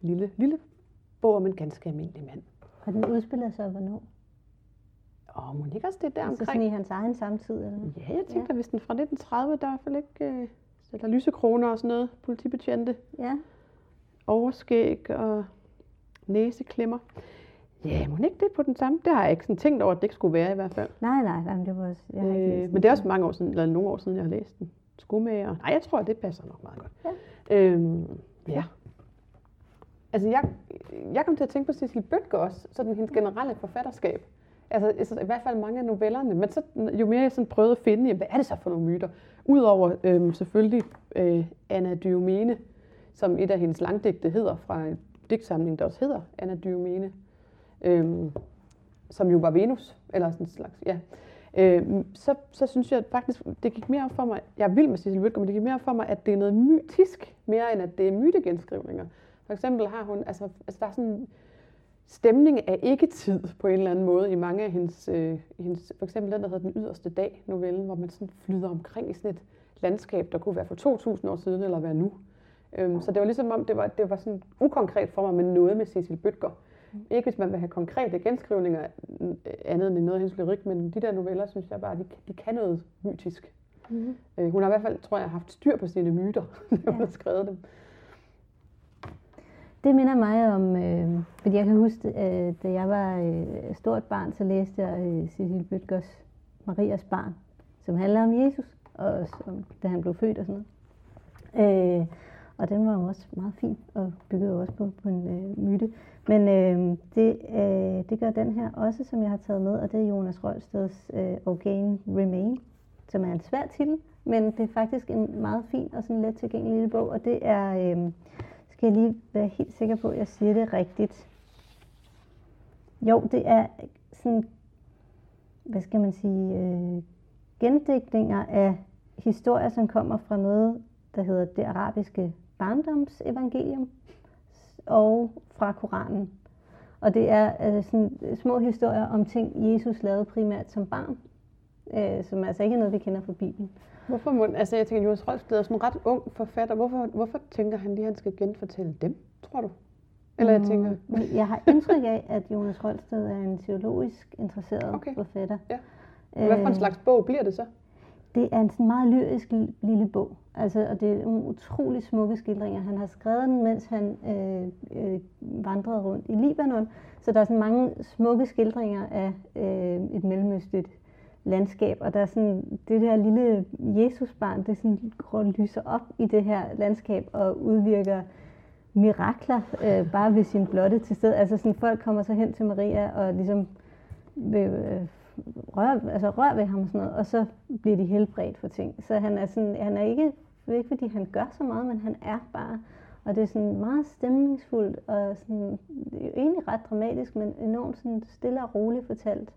lille, lille bog om en ganske almindelig mand. Og den udspiller sig hvornår? Åh, må ikke også det der altså omkring? sådan i hans egen samtid? Eller? Ja, jeg tænker, ja. hvis den fra 1930, der er i hvert fald ikke... Øh, eller lysekroner og sådan noget, politibetjente. Ja. Overskæg og næseklemmer. Ja, må ikke det på den samme? Det har jeg ikke sådan tænkt over, at det ikke skulle være i hvert fald. Nej, nej, nej det var også, jeg har ikke øh, Men det er også mange år siden, eller nogle år siden, jeg har læst den. Skomager. Nej, jeg tror, at det passer nok meget godt. Ja. Øhm, ja. Altså, jeg, jeg kom til at tænke på Cecil Bøtger også, sådan hendes generelle forfatterskab. Altså, altså, i hvert fald mange af novellerne. Men så, jo mere jeg sådan prøvede at finde, jamen, hvad er det så for nogle myter? Udover øhm, selvfølgelig øh, Anna Diomene, som et af hendes langdigte hedder fra en digtsamling, der også hedder Anna Diomene, øhm, som jo var Venus, eller sådan en slags, ja. Øhm, så, så synes jeg faktisk, det gik mere op for mig, jeg er vild med Cecil Bøtger, men det gik mere op for mig, at det er noget mytisk, mere end at det er mytegenskrivninger. For eksempel har hun, altså, altså der er sådan stemning af ikke-tid på en eller anden måde i mange af hendes, øh, hendes for eksempel den, der hedder Den yderste dag novellen, hvor man sådan flyder omkring i sådan et landskab, der kunne være for 2000 år siden eller være nu. Øhm, så det var ligesom om, det var, det var sådan ukonkret for mig, men noget med Cecil Bøtger. Ikke hvis man vil have konkrete genskrivninger øh, andet end noget af hendes lyrik, men de der noveller, synes jeg bare, de, de kan noget mytisk. Mm. Øh, hun har i hvert fald, tror jeg, haft styr på sine myter, når hun har skrevet dem. Det minder mig om, øh, fordi jeg kan huske, øh, da jeg var øh, stort barn, så læste jeg øh, Cecil Bøtgers Marias barn, som handler om Jesus, og om, da han blev født og sådan noget. Øh, og den var jo også meget fin, og byggede jo også på, på en øh, myte. Men øh, det, øh, det gør den her også, som jeg har taget med, og det er Jonas Rolsteds øh, Organ Remain, som er en svær titel, men det er faktisk en meget fin og sådan let tilgængelig lille bog, og det er... Øh, skal jeg lige være helt sikker på, at jeg siger det rigtigt. Jo, det er sådan, hvad skal man sige, øh, gendækninger af historier, som kommer fra noget, der hedder det arabiske barndomsevangelium og fra Koranen. Og det er øh, sådan øh, små historier om ting, Jesus lavede primært som barn, øh, som altså ikke er noget, vi kender fra Bibelen. Hvorfor må, altså jeg tænker, Jonas Rolfsted er sådan en ret ung forfatter. Hvorfor, hvorfor tænker han lige, at han skal genfortælle dem, tror du? Eller jeg tænker... Mm, jeg har indtryk af, at Jonas Rolsted er en teologisk interesseret okay. forfatter. Ja. Hvad for en øh, slags bog bliver det så? Det er en sådan meget lyrisk lille bog. Altså, og det er nogle utrolig smukke skildringer. Han har skrevet den, mens han øh, øh, vandrede rundt i Libanon. Så der er sådan mange smukke skildringer af øh, et mellemøstligt landskab, og der er sådan, det der lille Jesusbarn, det sådan går lyser op i det her landskab og udvirker mirakler øh, bare ved sin blotte til sted. Altså sådan, folk kommer så hen til Maria og ligesom vil, øh, rør, altså rør ved ham og sådan noget, og så bliver de helbredt for ting. Så han er, sådan, han er ikke, det er ikke fordi han gør så meget, men han er bare. Og det er sådan meget stemningsfuldt og sådan, det er jo egentlig ret dramatisk, men enormt sådan stille og roligt fortalt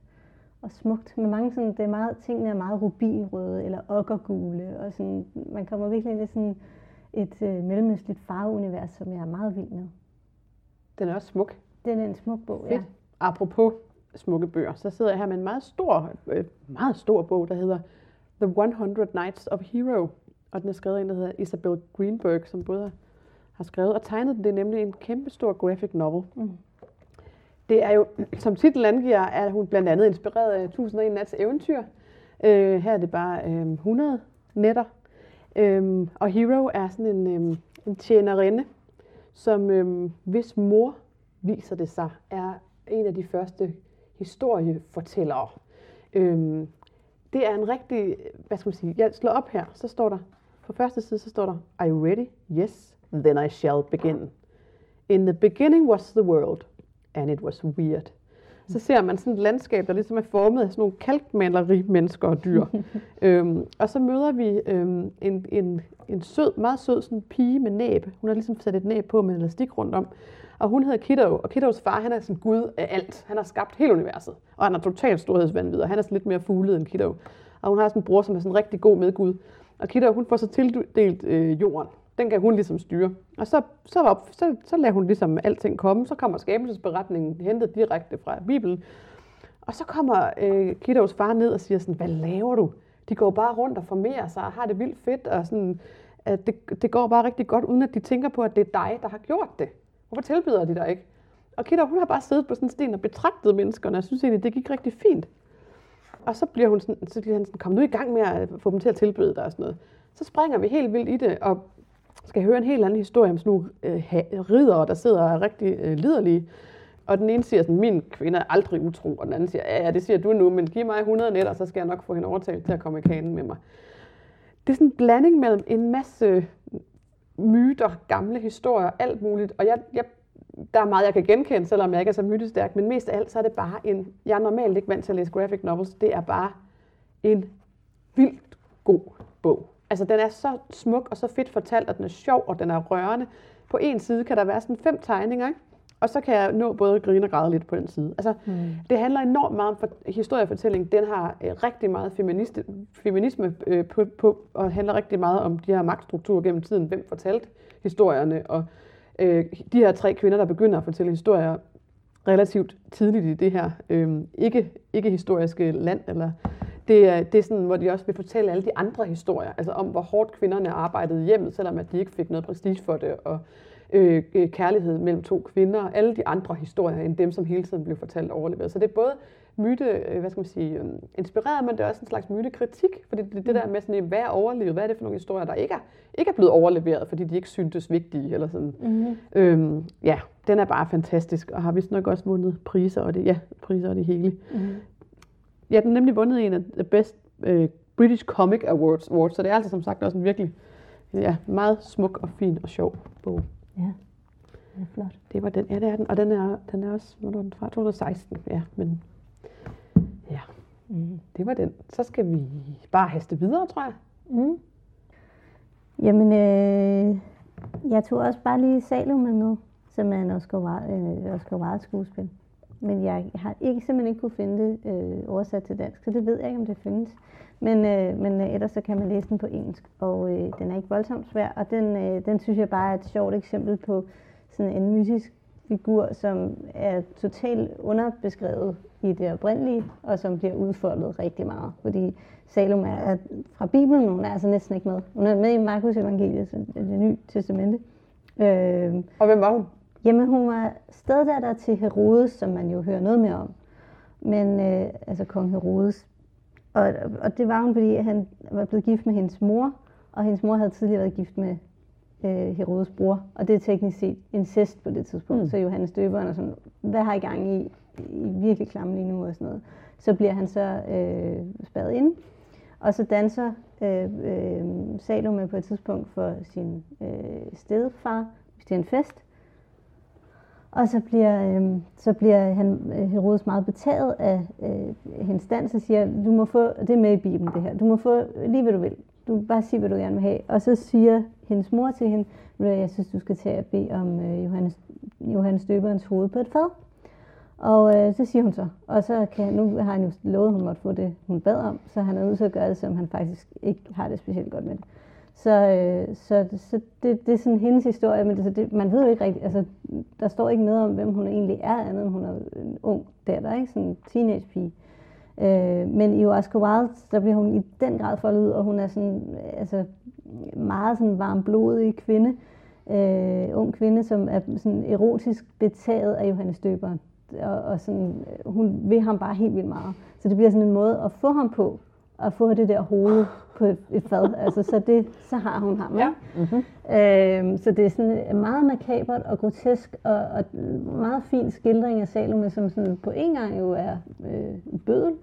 og smukt. Med mange sådan, det er meget, tingene er meget rubinrøde eller okkergule, og sådan, man kommer virkelig ind i sådan et øh, mellemøstligt farveunivers, som jeg er meget vild med. Den er også smuk. Det er en smuk bog, Fedt. ja. Apropos smukke bøger, så sidder jeg her med en meget stor, øh, meget stor bog, der hedder The 100 Nights of Hero. Og den er skrevet af en, der hedder Isabel Greenberg, som både har skrevet og tegnet den. Det er nemlig en kæmpe stor graphic novel. Mm. Det er jo, som titlen angiver, er hun blandt andet inspireret af 1001 Nats eventyr. Øh, her er det bare øh, 100 netter. Øh, og Hero er sådan en, øh, en tjenerinde, som øh, hvis mor viser det sig, er en af de første historiefortællere. Øh, det er en rigtig, hvad skal man sige, jeg slår op her, så står der, på første side, så står der, Are you ready? Yes, then I shall begin. In the beginning was the world, and it was weird. Så ser man sådan et landskab, der ligesom er formet af sådan nogle kalkmaleri mennesker og dyr. øhm, og så møder vi øhm, en, en, en sød, meget sød sådan pige med næb. Hun har ligesom sat et næb på med elastik rundt om. Og hun hedder Kiddo, og Kiddos far, han er sådan gud af alt. Han har skabt hele universet, og han er totalt storhedsvandvid, og han er sådan lidt mere fuglet end Kiddo. Og hun har sådan en bror, som er sådan rigtig god med Gud. Og Kiddo, hun får så tildelt øh, jorden. Den kan hun ligesom styre. Og så, så, op, så, så lader hun ligesom alting komme. Så kommer skabelsesberetningen hentet direkte fra Bibelen. Og så kommer øh, Kiddos far ned og siger sådan, hvad laver du? De går bare rundt og formerer sig og har det vildt fedt. Og sådan, at det, det går bare rigtig godt, uden at de tænker på, at det er dig, der har gjort det. Hvorfor tilbyder de dig ikke? Og Kiddo, hun har bare siddet på sådan en sten og betragtet menneskerne, og jeg synes egentlig, det gik rigtig fint. Og så bliver, hun sådan, så bliver han sådan, kom nu i gang med at få dem til at tilbyde dig og sådan noget. Så springer vi helt vildt i det, og skal høre en helt anden historie om sådan nogle øh, ridere, der sidder og er rigtig øh, liderlige. Og den ene siger sådan, min kvinde er aldrig utro, og den anden siger, ja, ja, det siger du nu, men giv mig 100 netter, så skal jeg nok få hende overtalt til at komme i kanen med mig. Det er sådan en blanding mellem en masse myter, gamle historier, alt muligt. Og jeg, jeg, der er meget, jeg kan genkende, selvom jeg ikke er så mytestærk, men mest af alt, så er det bare en, jeg er normalt ikke vant til at læse graphic novels, det er bare en vildt god bog. Altså, den er så smuk og så fedt fortalt, og den er sjov, og den er rørende. På en side kan der være sådan fem tegninger, ikke? og så kan jeg nå både at grine og græde lidt på den side. Altså, mm. Det handler enormt meget om for, historiefortælling. Den har øh, rigtig meget feminist, feminisme øh, på, på, og handler rigtig meget om de her magtstrukturer gennem tiden. Hvem fortalte historierne, og øh, de her tre kvinder, der begynder at fortælle historier relativt tidligt i det her øh, ikke, ikke historiske land, eller det er, det er sådan, hvor de også vil fortælle alle de andre historier, altså om hvor hårdt kvinderne arbejdede hjemmet, selvom at de ikke fik noget prestige for det, og øh, kærlighed mellem to kvinder, og alle de andre historier, end dem, som hele tiden blev fortalt og overleveret. Så det er både myte, øh, hvad skal man sige, øh, inspireret, men det er også en slags mytekritik, fordi det, det der med sådan, hvad er overlevet, hvad er det for nogle historier, der ikke er, ikke er blevet overleveret, fordi de ikke syntes vigtige, eller sådan. Mm-hmm. Øhm, ja, den er bare fantastisk, og har vist nok også vundet priser, og det, ja, priser og det hele. Mm-hmm. Ja, den nemlig vundet en af the best uh, British Comic Awards, awards, så det er altså som sagt også en virkelig ja, meget smuk og fin og sjov bog. Ja, det er flot. Det var den, ja det er den, og den er, den er også, hvornår er den fra? 2016, ja, men ja, mm. det var den. Så skal vi bare haste videre, tror jeg. Mm. Jamen, øh, jeg tog også bare lige Salome med, som er en Oscar Wilde, øh, Oscar Wilde skuespil. Men jeg har ikke simpelthen ikke kunne finde det øh, oversat til dansk, så det ved jeg ikke, om det findes. Men, øh, men øh, ellers så kan man læse den på engelsk, og øh, den er ikke voldsomt svær, og den, øh, den synes jeg bare er et sjovt eksempel på sådan en mytisk figur, som er totalt underbeskrevet i det oprindelige, og som bliver udfoldet rigtig meget. Fordi Salome er fra Bibelen, hun er altså næsten ikke med. Hun er med i Markus evangeliet, det nye testamente. Øh, og hvem var hun? Jamen, hun var steddatter til Herodes, som man jo hører noget mere om. Men, øh, altså kong Herodes. Og, og det var hun, fordi han var blevet gift med hendes mor, og hendes mor havde tidligere været gift med øh, Herodes bror. Og det er teknisk set incest på det tidspunkt. Mm. Så Johannes Døberen er sådan, hvad har I gang i? i virkelig klam lige nu og sådan noget. Så bliver han så øh, spadet ind, og så danser øh, øh, Salome på et tidspunkt for sin øh, stedfar, er en fest. Og så bliver, øh, så bliver han, øh, Herodes meget betaget af øh, hendes dans og siger, du må få, det er med i Bibelen det her, du må få lige hvad du vil. Du bare sig, hvad du gerne vil have. Og så siger hendes mor til hende, jeg synes, du skal tage og bede om øh, Johannes, Johannes Døberens hoved på et fad. Og øh, så siger hun så. Og så kan, nu har han jo lovet, at hun måtte få det, hun bad om, så han er nødt til at gøre det, som han faktisk ikke har det specielt godt med det. Så, øh, så, så det, det er sådan hendes historie, men det, det, man ved jo ikke rigtigt, altså der står ikke noget om, hvem hun egentlig er, andet end hun er en ung datter, ikke? sådan en teenagepige. Øh, men i Oscar Wilde, der bliver hun i den grad foldet ud, og hun er sådan, altså, meget sådan varmblodig kvinde, øh, ung kvinde, som er sådan erotisk betaget af Johannes Døberen. Og, og sådan, hun vil ham bare helt vildt meget. Så det bliver sådan en måde at få ham på, at få det der hoved på et, et fad. Altså, så, det, så har hun ham. Ja. Mm-hmm. Øhm, så det er sådan meget makabert og grotesk, og, og meget fin skildring af Salome, som sådan på en gang jo er øh, bødel,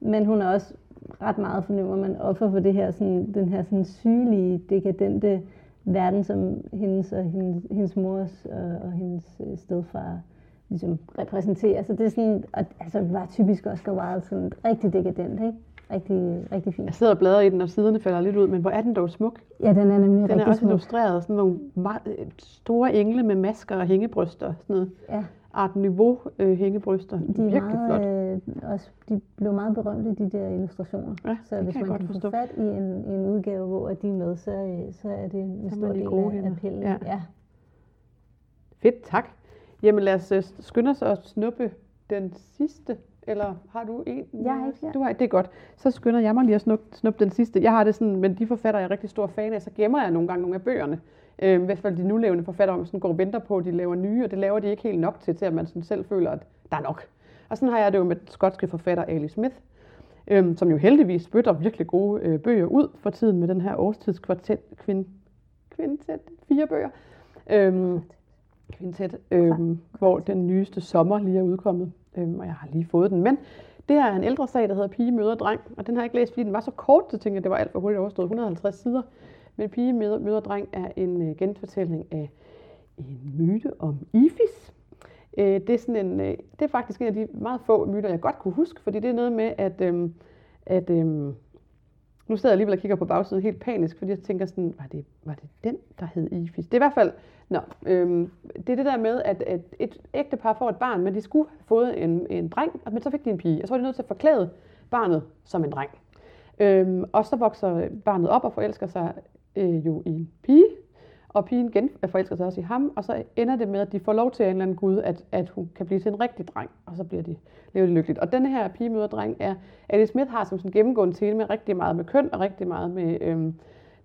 men hun er også ret meget fornemmer man offer for det her, sådan, den her sådan sygelige, dekadente verden, som hendes og hendes, hendes mors og, og hendes øh, stedfar ligesom repræsenterer. Så det er sådan, og, altså, var typisk Oscar Wilde sådan rigtig dekadent, ikke? Rigtig, rigtig fint. Jeg sidder og bladrer i den, og siderne falder lidt ud, men hvor er den dog smuk? Ja, den er nemlig den rigtig er også smuk. illustreret, sådan nogle meget, store engle med masker og hængebryster, sådan noget. Ja. Art Nouveau øh, hængebryster. De, er Virkelig meget, flot. øh, også, de blev meget berømte, de der illustrationer. Ja, så hvis man kan forstå. få fat i en, en udgave, hvor de er med, så, øh, så er det en Så stor i del af appellen. Ja. ja. Fedt, tak. Jamen lad os øh, skynde os at snuppe den sidste. Eller har du en? Jeg har ikke, ja. Du har, det er godt. Så skynder jeg mig lige at snuppe, snuppe den sidste. Jeg har det sådan, men de forfatter jeg er rigtig stor fan af, så gemmer jeg nogle gange nogle af bøgerne. Øh, I hvert fald de nulevende forfattere, om sådan går og venter på, at de laver nye, og det laver de ikke helt nok til, til at man sådan selv føler, at der er nok. Og sådan har jeg det jo med skotske forfatter Ali Smith, øhm, som jo heldigvis spytter virkelig gode øh, bøger ud for tiden med den her årstidskvartet, kvind, kvintet, fire bøger. Øhm, kvintet, øhm, hvor den nyeste sommer lige er udkommet, øhm, og jeg har lige fået den. Men det her er en ældre sag, der hedder Pige møder dreng, og den har jeg ikke læst, fordi den var så kort, så tænkte jeg, at det var alt for hurtigt overstået, 150 sider. Men Pige møder, møder dreng er en øh, genfortælling af en myte om Ifis. Øh, det, er sådan en, øh, det er faktisk en af de meget få myter, jeg godt kunne huske, fordi det er noget med, at, øh, at øh, nu sidder jeg alligevel og kigger på bagsiden helt panisk, fordi jeg tænker sådan, var det, var det den, der hed Ifis? Det er i hvert fald, nå, øhm, det er det der med, at, at et ægtepar får et barn, men de skulle have fået en, en dreng, men så fik de en pige, og så var de nødt til at forklæde barnet som en dreng. Øhm, og så vokser barnet op og forelsker sig øh, jo i en pige, og pigen gen forelsker sig også i ham, og så ender det med, at de får lov til en eller anden gud, at, at hun kan blive til en rigtig dreng, og så bliver de, lever de lykkeligt. Og den her pige møder dreng er, Alice Smith har som sådan gennemgående tema rigtig meget med køn, og rigtig meget med, øhm,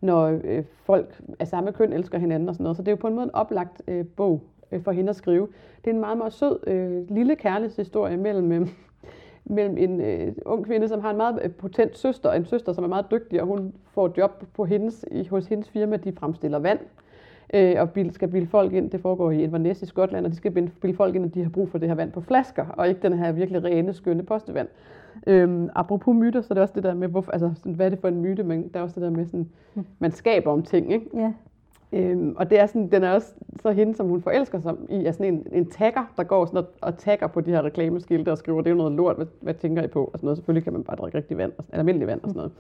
når øh, folk af samme køn elsker hinanden og sådan noget. Så det er jo på en måde en oplagt øh, bog øh, for hende at skrive. Det er en meget, meget sød øh, lille kærlighedshistorie mellem, øh, mellem en øh, ung kvinde, som har en meget øh, potent søster, og en søster, som er meget dygtig, og hun får et job på hendes, i, hos hendes firma, de fremstiller vand øh, og bil, skal bilde folk ind. Det foregår i Inverness i Skotland, og de skal bilde folk ind, at de har brug for det her vand på flasker, og ikke den her virkelig rene, skønne postevand. Øhm, apropos myter, så er det også det der med, hvorfor, altså, sådan, hvad er det for en myte, men der er også det der med, sådan, man skaber om ting, ikke? Ja. Øhm, og det er sådan, den er også så hende, som hun forelsker sig i, er sådan en, en tagger, der går sådan og, og tagger på de her reklameskilte og skriver, det er jo noget lort, hvad, hvad tænker I på? Og sådan noget. Selvfølgelig kan man bare drikke rigtig vand, og, eller almindelig vand og sådan noget.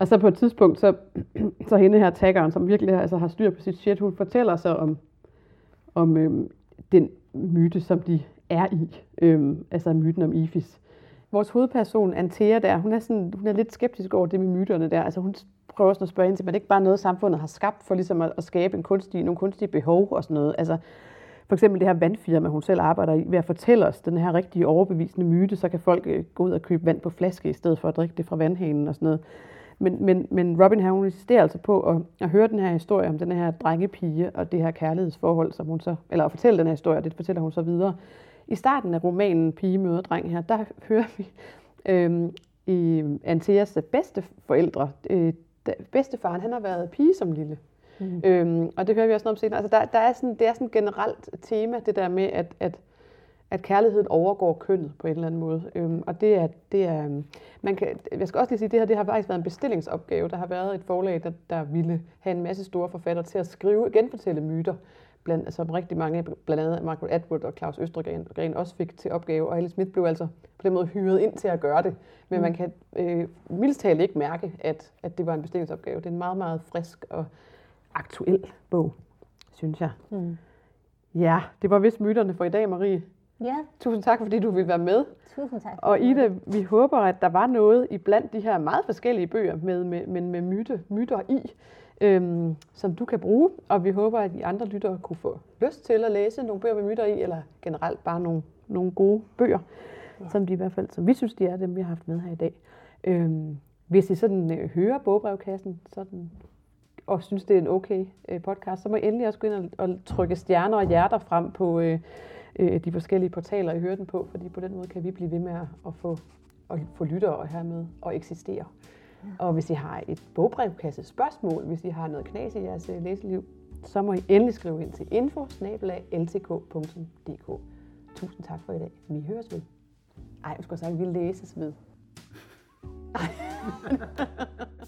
Og så på et tidspunkt, så, så hende her taggeren, som virkelig altså, har styr på sit shit, hun fortæller så om, om øhm, den myte, som de er i. Øhm, altså myten om Ifis. Vores hovedperson, Antea, der, hun er, sådan, hun er lidt skeptisk over det med myterne der. Altså hun prøver sådan at spørge ind til, men det er ikke bare noget, samfundet har skabt for ligesom at, at skabe en kunstig, nogle kunstige behov og sådan noget. Altså, for eksempel det her vandfirma, hun selv arbejder i, ved at fortælle os den her rigtige overbevisende myte, så kan folk øh, gå ud og købe vand på flaske, i stedet for at drikke det fra vandhanen og sådan noget. Men, men, men Robin her, hun insisterer altså på at, at høre den her historie om den her drengepige og det her kærlighedsforhold, som hun så, eller at fortælle den her historie, det fortæller hun så videre. I starten af romanen Pige møder dreng her, der hører vi øhm, i Anteas bedste forældre. Øh, bedstefaren, han har været pige som lille. Mm. Øhm, og det hører vi også noget om senere. Altså, der, der er sådan, det er sådan et generelt tema, det der med, at, at, at kærligheden overgår kønnet på en eller anden måde. Øhm, og det er, det er øhm, man kan, jeg skal også lige sige, at det her det har faktisk været en bestillingsopgave. Der har været et forlag, der, der ville have en masse store forfattere til at skrive, genfortælle myter, blandt, altså rigtig mange, blandt andet Margaret Atwood og Claus Østergren også fik til opgave, og Alice Smith blev altså på den måde hyret ind til at gøre det. Men mm. man kan øh, mildest talt ikke mærke, at, at det var en bestillingsopgave. Det er en meget, meget frisk og aktuel bog, synes jeg. Mm. Ja, det var vist myterne for i dag, Marie. Ja. Tusind tak, fordi du vil være med. Tusind tak. Og Ida, vi håber, at der var noget i blandt de her meget forskellige bøger, med, med, men med myte, myter i, øhm, som du kan bruge. Og vi håber, at de andre lyttere kunne få lyst til at læse nogle bøger med myter i, eller generelt bare nogle, nogle gode bøger, ja. som de i hvert fald, som vi synes, de er dem, vi har haft med her i dag. Øhm, hvis I sådan øh, hører bogbrevkassen, sådan og synes, det er en okay øh, podcast, så må I endelig også gå ind og, og trykke stjerner og hjerter frem på øh, øh, de forskellige portaler, I hører den på, fordi på den måde kan vi blive ved med at, få, at få lyttere hermed og eksistere. Ja. Og hvis I har et bogbrevkasse spørgsmål, hvis I har noget knas i jeres øh, læseliv, så må I endelig skrive ind til info Tusind tak for i dag. Vi høres ved. Ej, jeg skulle sige, at vi læses ved. Ej.